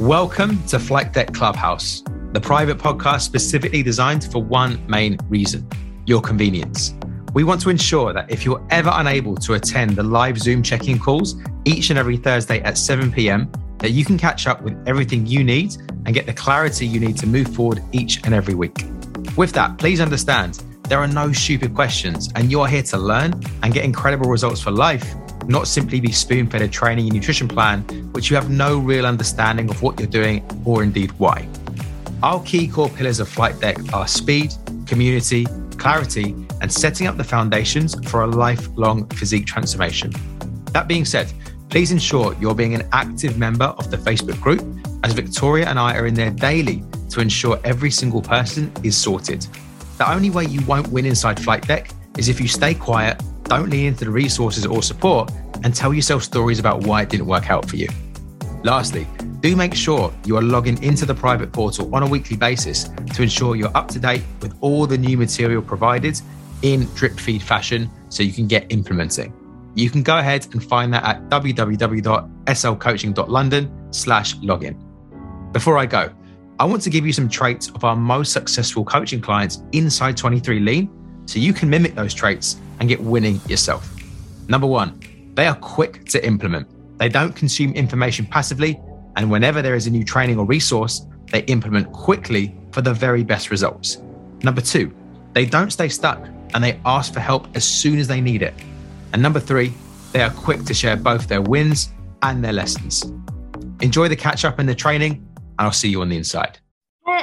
Welcome to Flight Deck Clubhouse, the private podcast specifically designed for one main reason your convenience. We want to ensure that if you're ever unable to attend the live Zoom check in calls each and every Thursday at 7 p.m., that you can catch up with everything you need and get the clarity you need to move forward each and every week. With that, please understand there are no stupid questions, and you're here to learn and get incredible results for life, not simply be spoon fed a training and nutrition plan, which you have no real understanding of what you're doing or indeed why. Our key core pillars of Flight Deck are speed, community, clarity, and setting up the foundations for a lifelong physique transformation. That being said, please ensure you're being an active member of the Facebook group, as Victoria and I are in there daily to ensure every single person is sorted. The only way you won't win inside Flight Deck is if you stay quiet, don't lean into the resources or support, and tell yourself stories about why it didn't work out for you. Lastly, do make sure you are logging into the private portal on a weekly basis to ensure you're up to date with all the new material provided in drip feed fashion so you can get implementing. You can go ahead and find that at www.slcoaching.london slash login. Before I go, I want to give you some traits of our most successful coaching clients inside 23 Lean so you can mimic those traits and get winning yourself. Number one, they are quick to implement. They don't consume information passively, and whenever there is a new training or resource, they implement quickly for the very best results. Number two, they don't stay stuck and they ask for help as soon as they need it. And number three, they are quick to share both their wins and their lessons. Enjoy the catch up and the training, and I'll see you on the inside.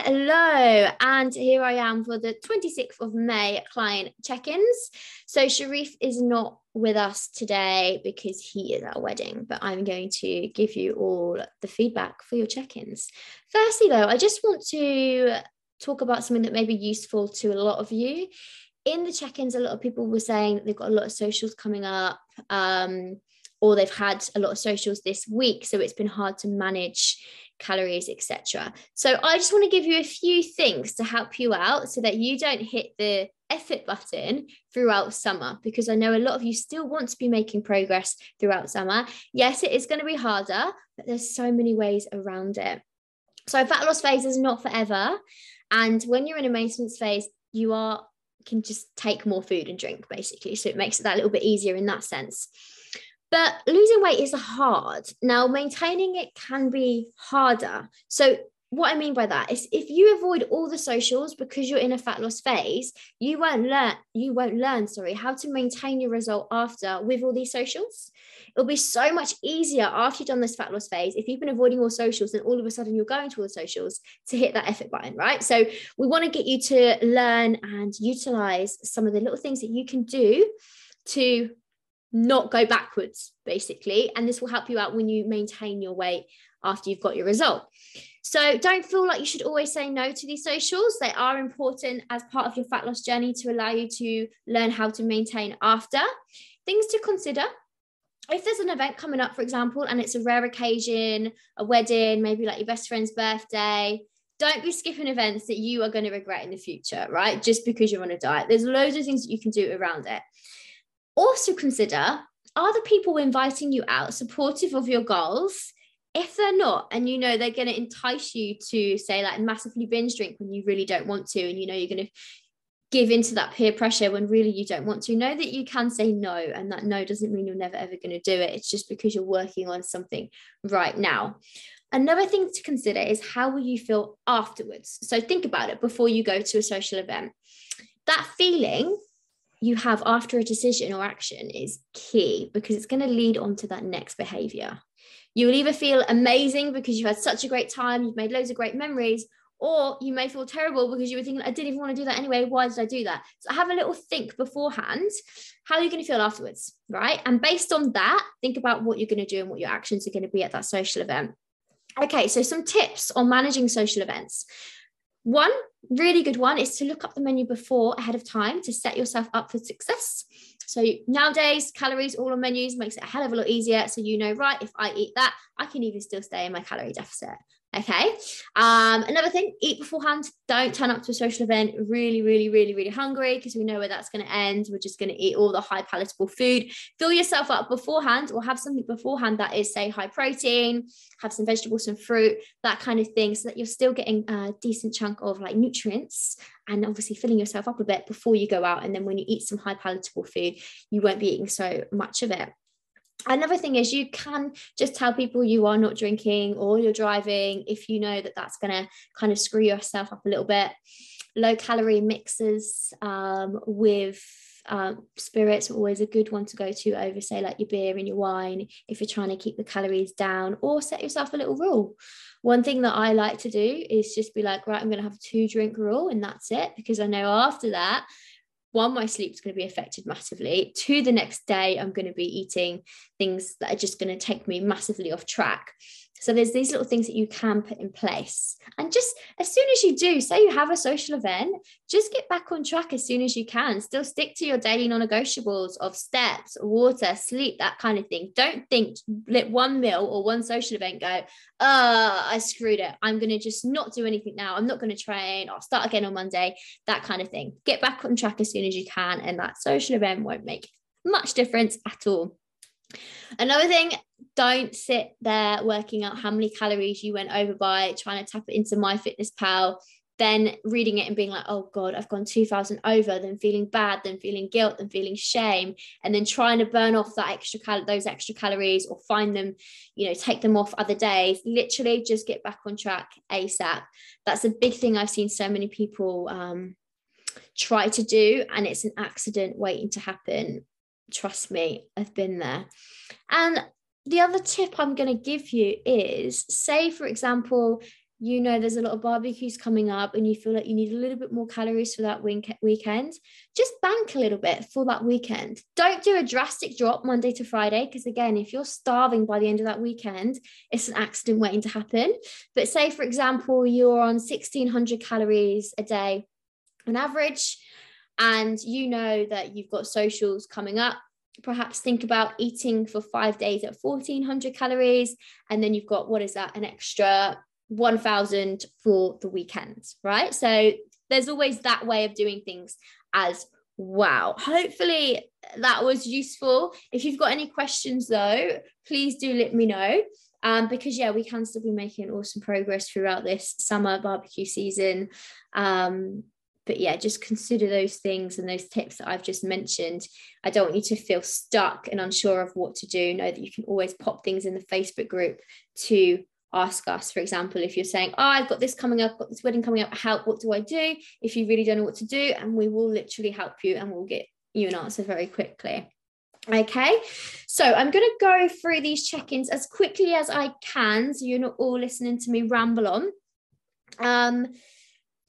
Hello, and here I am for the 26th of May client check ins. So, Sharif is not with us today because he is at a wedding, but I'm going to give you all the feedback for your check ins. Firstly, though, I just want to talk about something that may be useful to a lot of you. In the check ins, a lot of people were saying they've got a lot of socials coming up. Um, or they've had a lot of socials this week so it's been hard to manage calories, etc. So I just want to give you a few things to help you out so that you don't hit the F it button throughout summer because I know a lot of you still want to be making progress throughout summer. Yes, it is going to be harder, but there's so many ways around it. So fat loss phase is not forever. And when you're in a maintenance phase, you are can just take more food and drink basically. So it makes it that little bit easier in that sense. But losing weight is hard. Now, maintaining it can be harder. So, what I mean by that is if you avoid all the socials because you're in a fat loss phase, you won't learn, you won't learn, sorry, how to maintain your result after with all these socials. It'll be so much easier after you've done this fat loss phase. If you've been avoiding all socials, then all of a sudden you're going to all the socials to hit that F it button, right? So we want to get you to learn and utilize some of the little things that you can do to not go backwards, basically. And this will help you out when you maintain your weight after you've got your result. So don't feel like you should always say no to these socials. They are important as part of your fat loss journey to allow you to learn how to maintain after. Things to consider. If there's an event coming up, for example, and it's a rare occasion, a wedding, maybe like your best friend's birthday, don't be skipping events that you are going to regret in the future, right? Just because you're on a diet. There's loads of things that you can do around it also consider are the people inviting you out supportive of your goals? If they're not, and you know they're going to entice you to say like massively binge drink when you really don't want to, and you know you're going to give into that peer pressure when really you don't want to, know that you can say no, and that no doesn't mean you're never ever going to do it. It's just because you're working on something right now. Another thing to consider is how will you feel afterwards? So think about it before you go to a social event. That feeling you have after a decision or action is key because it's going to lead on to that next behavior. You will either feel amazing because you've had such a great time, you've made loads of great memories, or you may feel terrible because you were thinking, I didn't even want to do that anyway. Why did I do that? So have a little think beforehand. How are you going to feel afterwards? Right. And based on that, think about what you're going to do and what your actions are going to be at that social event. Okay, so some tips on managing social events. One really good one is to look up the menu before ahead of time to set yourself up for success. So nowadays, calories all on menus makes it a hell of a lot easier. So you know, right, if I eat that, I can even still stay in my calorie deficit. Okay. Um, another thing, eat beforehand. Don't turn up to a social event really, really, really, really hungry because we know where that's going to end. We're just going to eat all the high palatable food. Fill yourself up beforehand or have something beforehand that is, say, high protein, have some vegetables, some fruit, that kind of thing, so that you're still getting a decent chunk of like nutrients and obviously filling yourself up a bit before you go out. And then when you eat some high palatable food, you won't be eating so much of it another thing is you can just tell people you are not drinking or you're driving if you know that that's going to kind of screw yourself up a little bit. Low calorie mixes um, with um, spirits are always a good one to go to over say like your beer and your wine if you're trying to keep the calories down or set yourself a little rule. One thing that i like to do is just be like right i'm going to have two drink rule and that's it because i know after that one, my sleep's going to be affected massively. Two, the next day, I'm going to be eating things that are just going to take me massively off track. So there's these little things that you can put in place. And just as soon as you do, say you have a social event, just get back on track as soon as you can. Still stick to your daily non-negotiables of steps, water, sleep, that kind of thing. Don't think let one meal or one social event go, uh, I screwed it. I'm gonna just not do anything now. I'm not gonna train. I'll start again on Monday. That kind of thing. Get back on track as soon as you can, and that social event won't make much difference at all. Another thing, don't sit there working out how many calories you went over by trying to tap it into MyFitnessPal, then reading it and being like, oh God, I've gone 2000 over, then feeling bad, then feeling guilt, then feeling shame, and then trying to burn off that extra cal- those extra calories or find them, you know, take them off other days. Literally just get back on track ASAP. That's a big thing I've seen so many people um, try to do, and it's an accident waiting to happen Trust me, I've been there. And the other tip I'm going to give you is say, for example, you know there's a lot of barbecues coming up and you feel like you need a little bit more calories for that week- weekend just bank a little bit for that weekend don't do a drastic drop monday to friday because again if you're starving by the end of that weekend it's an accident waiting to happen but say for example you're on 1600 calories a day on average and you know that you've got socials coming up. Perhaps think about eating for five days at 1400 calories and then you've got what is that an extra 1000 for the weekend right? So there's always that way of doing things as well. Hopefully that was useful. If you've got any questions though please do let me know. Um, because yeah we can still be making awesome progress throughout this summer barbecue season. Um, but yeah, just consider those things and those tips that I've just mentioned. I don't want you to feel stuck and unsure of what to do. Know that you can always pop things in the Facebook group to ask us. For example, if you're saying, Oh, I've got this coming up, got this wedding coming up, help, what do I do? If you really don't know what to do, and we will literally help you and we'll get you an answer very quickly. Okay, so I'm going to go through these check ins as quickly as I can so you're not all listening to me ramble on. Um,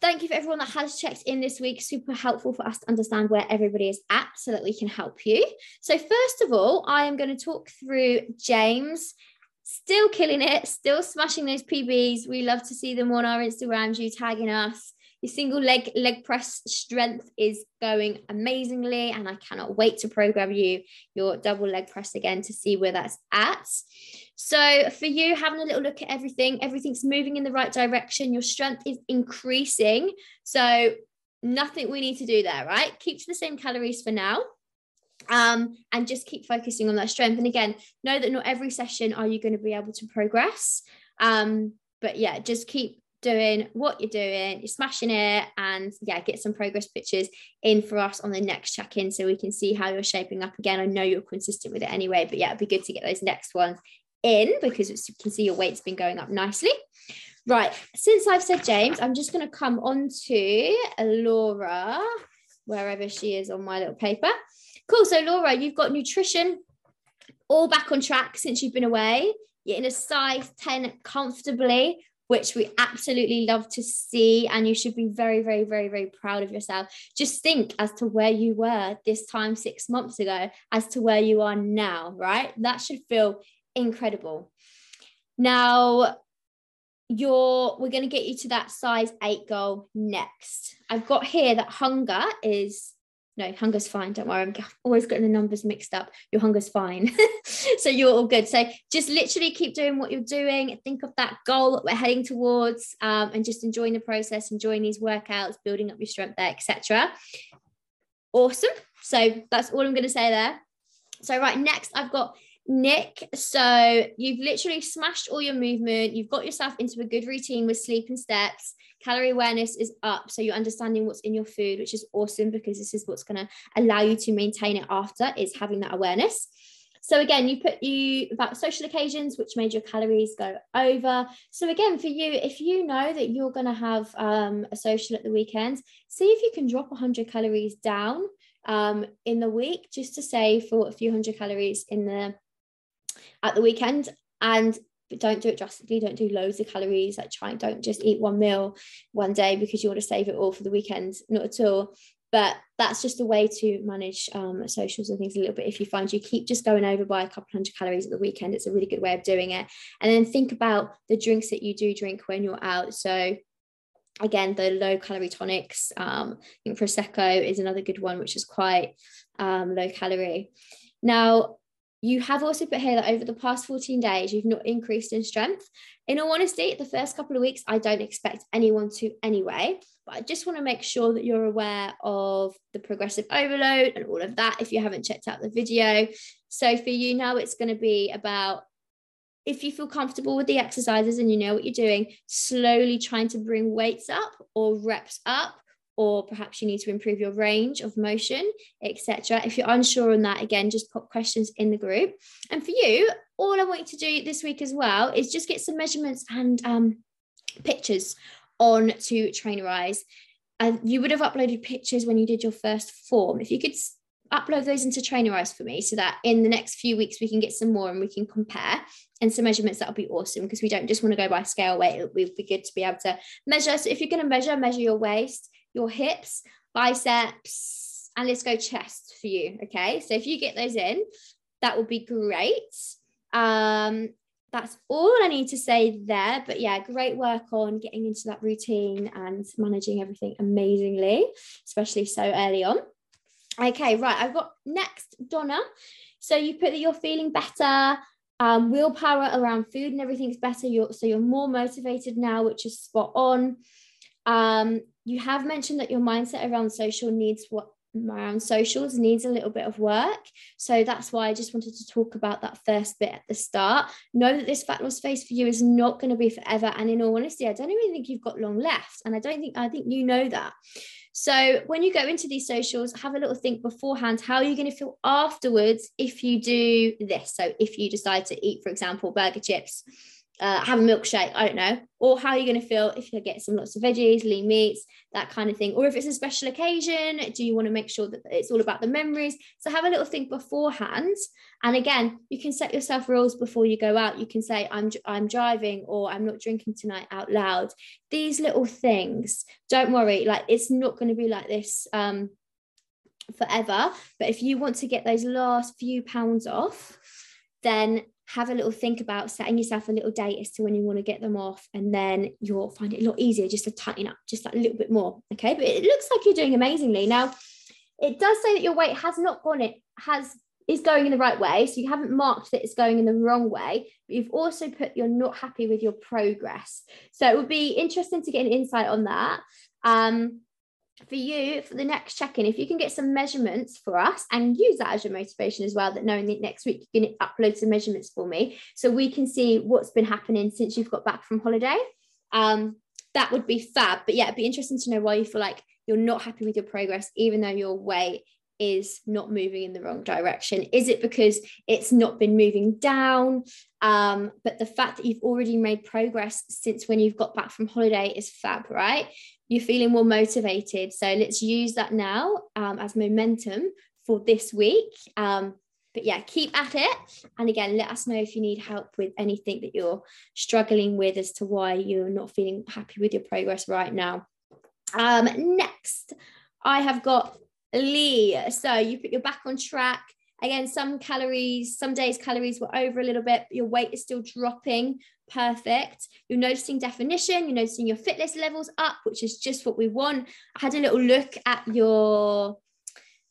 Thank you for everyone that has checked in this week. Super helpful for us to understand where everybody is at so that we can help you. So, first of all, I am going to talk through James. Still killing it, still smashing those PBs. We love to see them on our Instagrams, you tagging us. Your single leg leg press strength is going amazingly, and I cannot wait to program you your double leg press again to see where that's at. So for you, having a little look at everything, everything's moving in the right direction. Your strength is increasing. So nothing we need to do there, right? Keep to the same calories for now um, and just keep focusing on that strength. And again, know that not every session are you going to be able to progress. Um, but yeah, just keep doing what you're doing, you're smashing it, and yeah, get some progress pictures in for us on the next check in so we can see how you're shaping up again. I know you're consistent with it anyway, but yeah, it'd be good to get those next ones in because you can see your weight's been going up nicely. Right, since I've said James, I'm just going to come on to Laura, wherever she is on my little paper. Cool. So, Laura, you've got nutrition all back on track since you've been away. You're in a size 10 comfortably which we absolutely love to see. And you should be very, very, very, very proud of yourself. Just think as to where you were this time six months ago, as to where you are now, right? That should feel incredible. Now, you're we're going to get you to that size eight goal next. I've got here that hunger is no, hunger's fine. Don't worry. I'm always getting the numbers mixed up. Your hunger's fine. so you're all good. So just literally keep doing what you're doing. Think of that goal that we're heading towards um, and just enjoying the process, enjoying these workouts, building up your strength there, etc. Awesome. So that's all I'm going to say there. So, right, next I've got Nick. So you've literally smashed all your movement. You've got yourself into a good routine with sleep and steps calorie awareness is up so you're understanding what's in your food which is awesome because this is what's going to allow you to maintain it after is having that awareness so again you put you about social occasions which made your calories go over so again for you if you know that you're going to have um, a social at the weekend see if you can drop 100 calories down um, in the week just to save for a few hundred calories in the at the weekend and don't do it drastically. Don't do loads of calories. Like try don't just eat one meal one day because you want to save it all for the weekend. Not at all. But that's just a way to manage um, socials and things a little bit. If you find you keep just going over by a couple hundred calories at the weekend it's a really good way of doing it. And then think about the drinks that you do drink when you're out. So again the low calorie tonics um, i think prosecco is another good one which is quite um, low calorie. Now you have also put here that over the past 14 days, you've not increased in strength. In all honesty, the first couple of weeks, I don't expect anyone to anyway, but I just want to make sure that you're aware of the progressive overload and all of that if you haven't checked out the video. So for you now, it's going to be about if you feel comfortable with the exercises and you know what you're doing, slowly trying to bring weights up or reps up or perhaps you need to improve your range of motion, etc. If you're unsure on that, again, just pop questions in the group. And for you, all I want you to do this week as well is just get some measurements and um, pictures on to Trainerize. And you would have uploaded pictures when you did your first form. If you could upload those into Trainerize for me so that in the next few weeks we can get some more and we can compare and some measurements that would be awesome because we don't just want to go by scale weight it would be good to be able to measure so if you're going to measure measure your waist your hips, biceps, and let's go chest for you. Okay. So if you get those in, that would be great. Um, that's all I need to say there. But yeah, great work on getting into that routine and managing everything amazingly, especially so early on. Okay, right. I've got next, Donna. So you put that you're feeling better, um, willpower around food and everything's better. You're so you're more motivated now, which is spot on. Um, you have mentioned that your mindset around social needs what around socials needs a little bit of work. So that's why I just wanted to talk about that first bit at the start. Know that this fat loss phase for you is not going to be forever. And in all honesty, I don't even think you've got long left. And I don't think I think you know that. So when you go into these socials, have a little think beforehand. How are you going to feel afterwards if you do this? So if you decide to eat, for example, burger chips uh, have a milkshake, I don't know, or how are you going to feel if you get some lots of veggies, lean meats, that kind of thing, or if it's a special occasion, do you want to make sure that it's all about the memories? So have a little think beforehand, and again, you can set yourself rules before you go out. You can say, "I'm I'm driving," or "I'm not drinking tonight" out loud. These little things, don't worry, like it's not going to be like this. Um, forever but if you want to get those last few pounds off then have a little think about setting yourself a little date as to when you want to get them off and then you'll find it a lot easier just to tighten up just a little bit more okay? But it looks like you're doing amazingly. Now it does say that your weight has not gone it has is going in the right way so you haven't marked that it's going in the wrong way but you've also put you're not happy with your progress. So it would be interesting to get an insight on that. Um for you for the next check-in if you can get some measurements for us and use that as your motivation as well that knowing that next week going to upload some measurements for me so we can see what's been happening since you've got back from holiday um that would be fab but yeah it'd be interesting to know why you feel like you're not happy with your progress even though your weight is not moving in the wrong direction? Is it because it's not been moving down? Um, but the fact that you've already made progress since when you've got back from holiday is fab, right? You're feeling more motivated. So let's use that now um, as momentum for this week. Um, but yeah, keep at it. And again, let us know if you need help with anything that you're struggling with as to why you're not feeling happy with your progress right now. Um, next, I have got Lee. So you put your back on track. Again, some calories, some days calories were over a little bit, your weight is still dropping. Perfect. You're noticing definition, you're noticing your fitness levels up, which is just what we want. I had a little look at your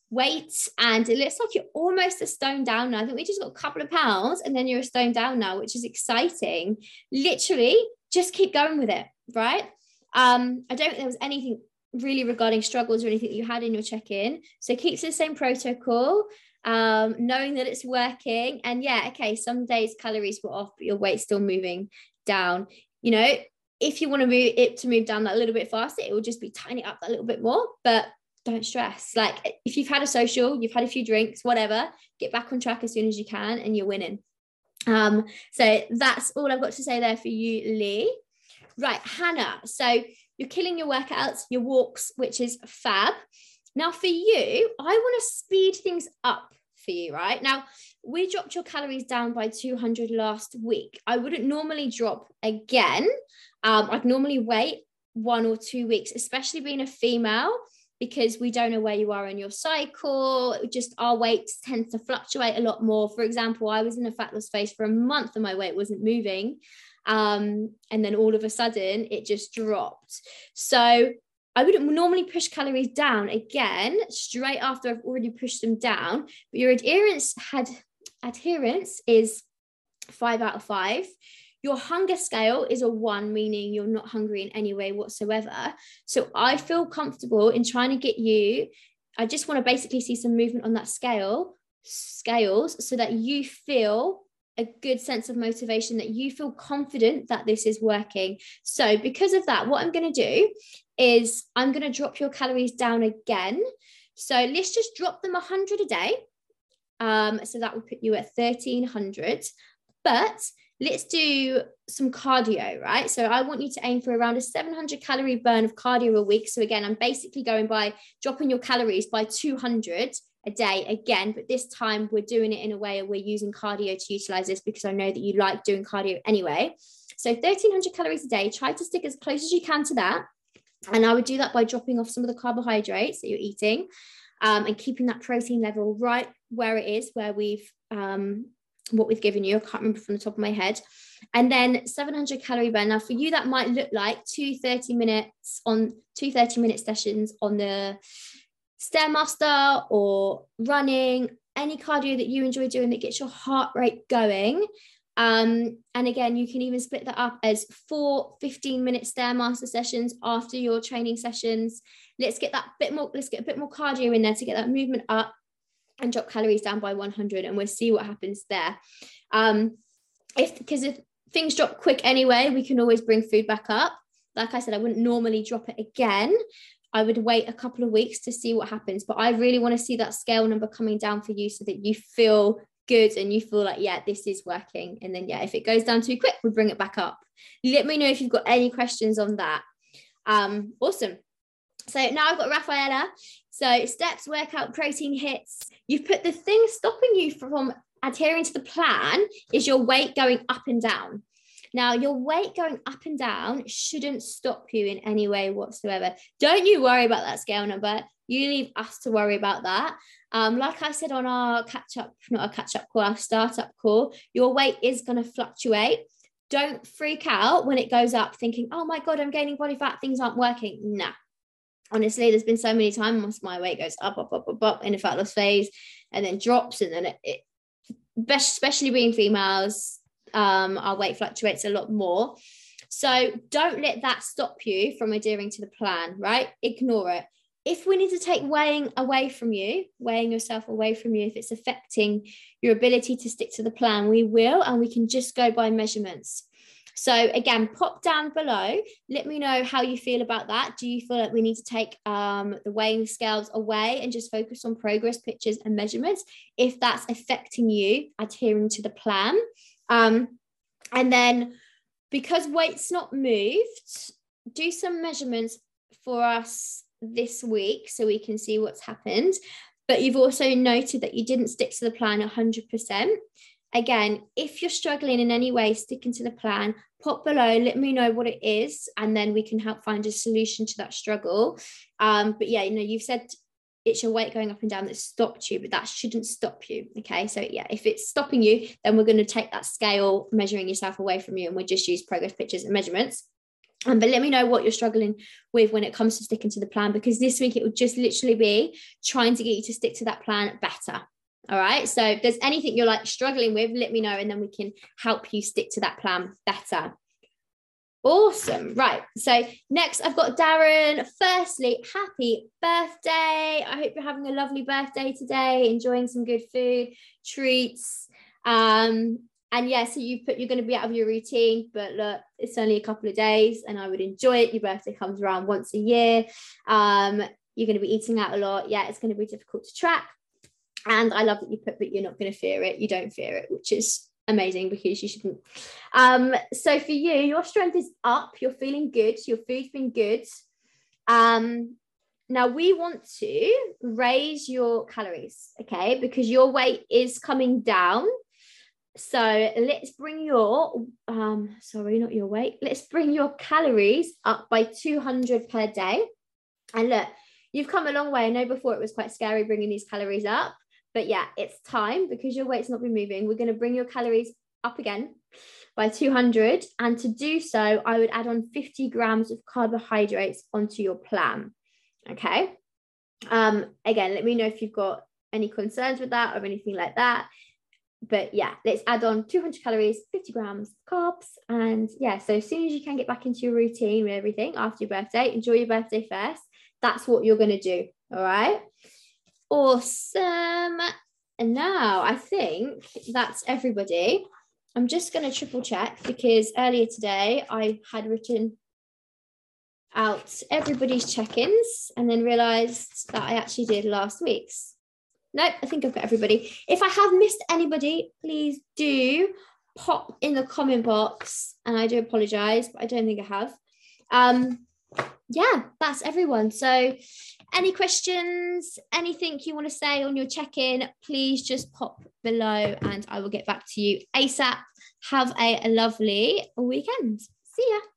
weight and it looks like you're almost a stone down now. I think we just got a couple of pounds and then you're a stone down now, which is exciting. Literally, just keep going with it, right? Um, I don't think there was anything really regarding struggles or anything that you had in your check-in. So keep to the same protocol, um, knowing that it's working. And yeah, okay, some days calories were off, but your weight's still moving down. You know, if you want to move it to move down that little bit faster, it will just be tiny up a little bit more. But don't stress. Like if you've had a social, you've had a few drinks, whatever, get back on track as soon as you can and you're winning. Um, so that's all I've got to say there for you, Lee. Right, Hannah. So you're killing your workouts, your walks, which is fab. Now, for you, I want to speed things up for you, right? Now, we dropped your calories down by 200 last week. I wouldn't normally drop again. Um, I'd normally wait one or two weeks, especially being a female, because we don't know where you are in your cycle. Just our weight tends to fluctuate a lot more. For example, I was in a fat loss phase for a month and my weight wasn't moving. Um, and then all of a sudden it just dropped. So I wouldn't normally push calories down again straight after I've already pushed them down, but your adherence had adherence is five out of five. Your hunger scale is a one, meaning you're not hungry in any way whatsoever. So I feel comfortable in trying to get you. I just want to basically see some movement on that scale scales so that you feel a good sense of motivation that you feel confident that this is working. So, because of that, what I'm going to do is I'm going to drop your calories down again. So, let's just drop them 100 a day. Um, so, that will put you at 1300. But let's do some cardio, right? So, I want you to aim for around a 700 calorie burn of cardio a week. So, again, I'm basically going by dropping your calories by 200 a day again, but this time we're doing it in a way we're using cardio to utilize this because I know that you like doing cardio anyway. So 1300 calories a day, try to stick as close as you can to that. And I would do that by dropping off some of the carbohydrates that you're eating um, and keeping that protein level right where it is, where we've um, what we've given you. I can't remember from the top of my head. And then 700 calorie burn. Now, for you, that might look like two 30 minutes on two 30 minute sessions on the Stairmaster or running, any cardio that you enjoy doing that gets your heart rate going. Um, and again, you can even split that up as four 15 minute Stairmaster sessions after your training sessions. Let's get that bit more, let's get a bit more cardio in there to get that movement up and drop calories down by 100 and we'll see what happens there. Um, if because if things drop quick anyway, we can always bring food back up. Like I said, I wouldn't normally drop it again, I would wait a couple of weeks to see what happens. But I really want to see that scale number coming down for you so that you feel good and you feel like, yeah, this is working. And then, yeah, if it goes down too quick, we bring it back up. Let me know if you've got any questions on that. Um, awesome. So now I've got Rafaela. So steps, workout, protein hits. You've put the thing stopping you from adhering to the plan is your weight going up and down. Now, your weight going up and down shouldn't stop you in any way whatsoever. Don't you worry about that scale number. You leave us to worry about that. Um, like I said on our catch up, not our catch up call, our startup call, your weight is going to fluctuate. Don't freak out when it goes up thinking, oh my God, I'm gaining body fat, things aren't working. Nah. Honestly, there's been so many times my weight goes up, up, up, up, up in a fat loss phase and then drops. And then it, it especially being females, um, our weight fluctuates a lot more. So don't let that stop you from adhering to the plan, right? Ignore it. If we need to take weighing away from you, weighing yourself away from you, if it's affecting your ability to stick to the plan, we will, and we can just go by measurements. So again, pop down below. Let me know how you feel about that. Do you feel like we need to take um, the weighing scales away and just focus on progress pictures and measurements if that's affecting you adhering to the plan? Um, and then because weight's not moved, do some measurements for us this week so we can see what's happened. But you've also noted that you didn't stick to the plan 100%. Again, if you're struggling in any way sticking to the plan, pop below, let me know what it is, and then we can help find a solution to that struggle. Um, but yeah, you know, you've said it's your weight going up and down that stopped you, but that shouldn't stop you. Okay. So, yeah, if it's stopping you, then we're going to take that scale measuring yourself away from you and we'll just use progress pictures and measurements. Um, but let me know what you're struggling with when it comes to sticking to the plan because this week it will just literally be trying to get you to stick to that plan better. All right. So if there's anything you're like struggling with, let me know and then we can help you stick to that plan better. Awesome. Right. So next I've got Darren. Firstly, happy birthday. I hope you're having a lovely birthday today, enjoying some good food, treats. Um, and yeah, so you put you're going to be out of your routine, but look, it's only a couple of days and I would enjoy it. Your birthday comes around once a year. Um, you're going to be eating out a lot. Yeah, it's going to be difficult to track. And I love that you put, but you're not going to fear it. You don't fear it, which is amazing because you shouldn't. Um, so for you, your strength is up. You're feeling good. Your food's been good. Um, now we want to raise your calories, okay? Because your weight is coming down. So let's bring your um sorry, not your weight. Let's bring your calories up by 200 per day. And look, you've come a long way. I know before it was quite scary bringing these calories up, but yeah, it's time because your weight's not been moving. We're going to bring your calories up again by 200. And to do so, I would add on 50 grams of carbohydrates onto your plan. Okay. Um, again, let me know if you've got any concerns with that or anything like that. But yeah, let's add on 200 calories, 50 grams of carbs. And yeah, so as soon as you can get back into your routine with everything after your birthday, enjoy your birthday first. That's what you're going to do. All right. Awesome. And now I think that's everybody. I'm just going to triple check because earlier today I had written out everybody's check ins and then realized that I actually did last week's. Nope, I think I've got everybody. If I have missed anybody, please do pop in the comment box. And I do apologize, but I don't think I have. Um, yeah, that's everyone. So, any questions, anything you want to say on your check in, please just pop below and I will get back to you ASAP. Have a, a lovely weekend. See ya.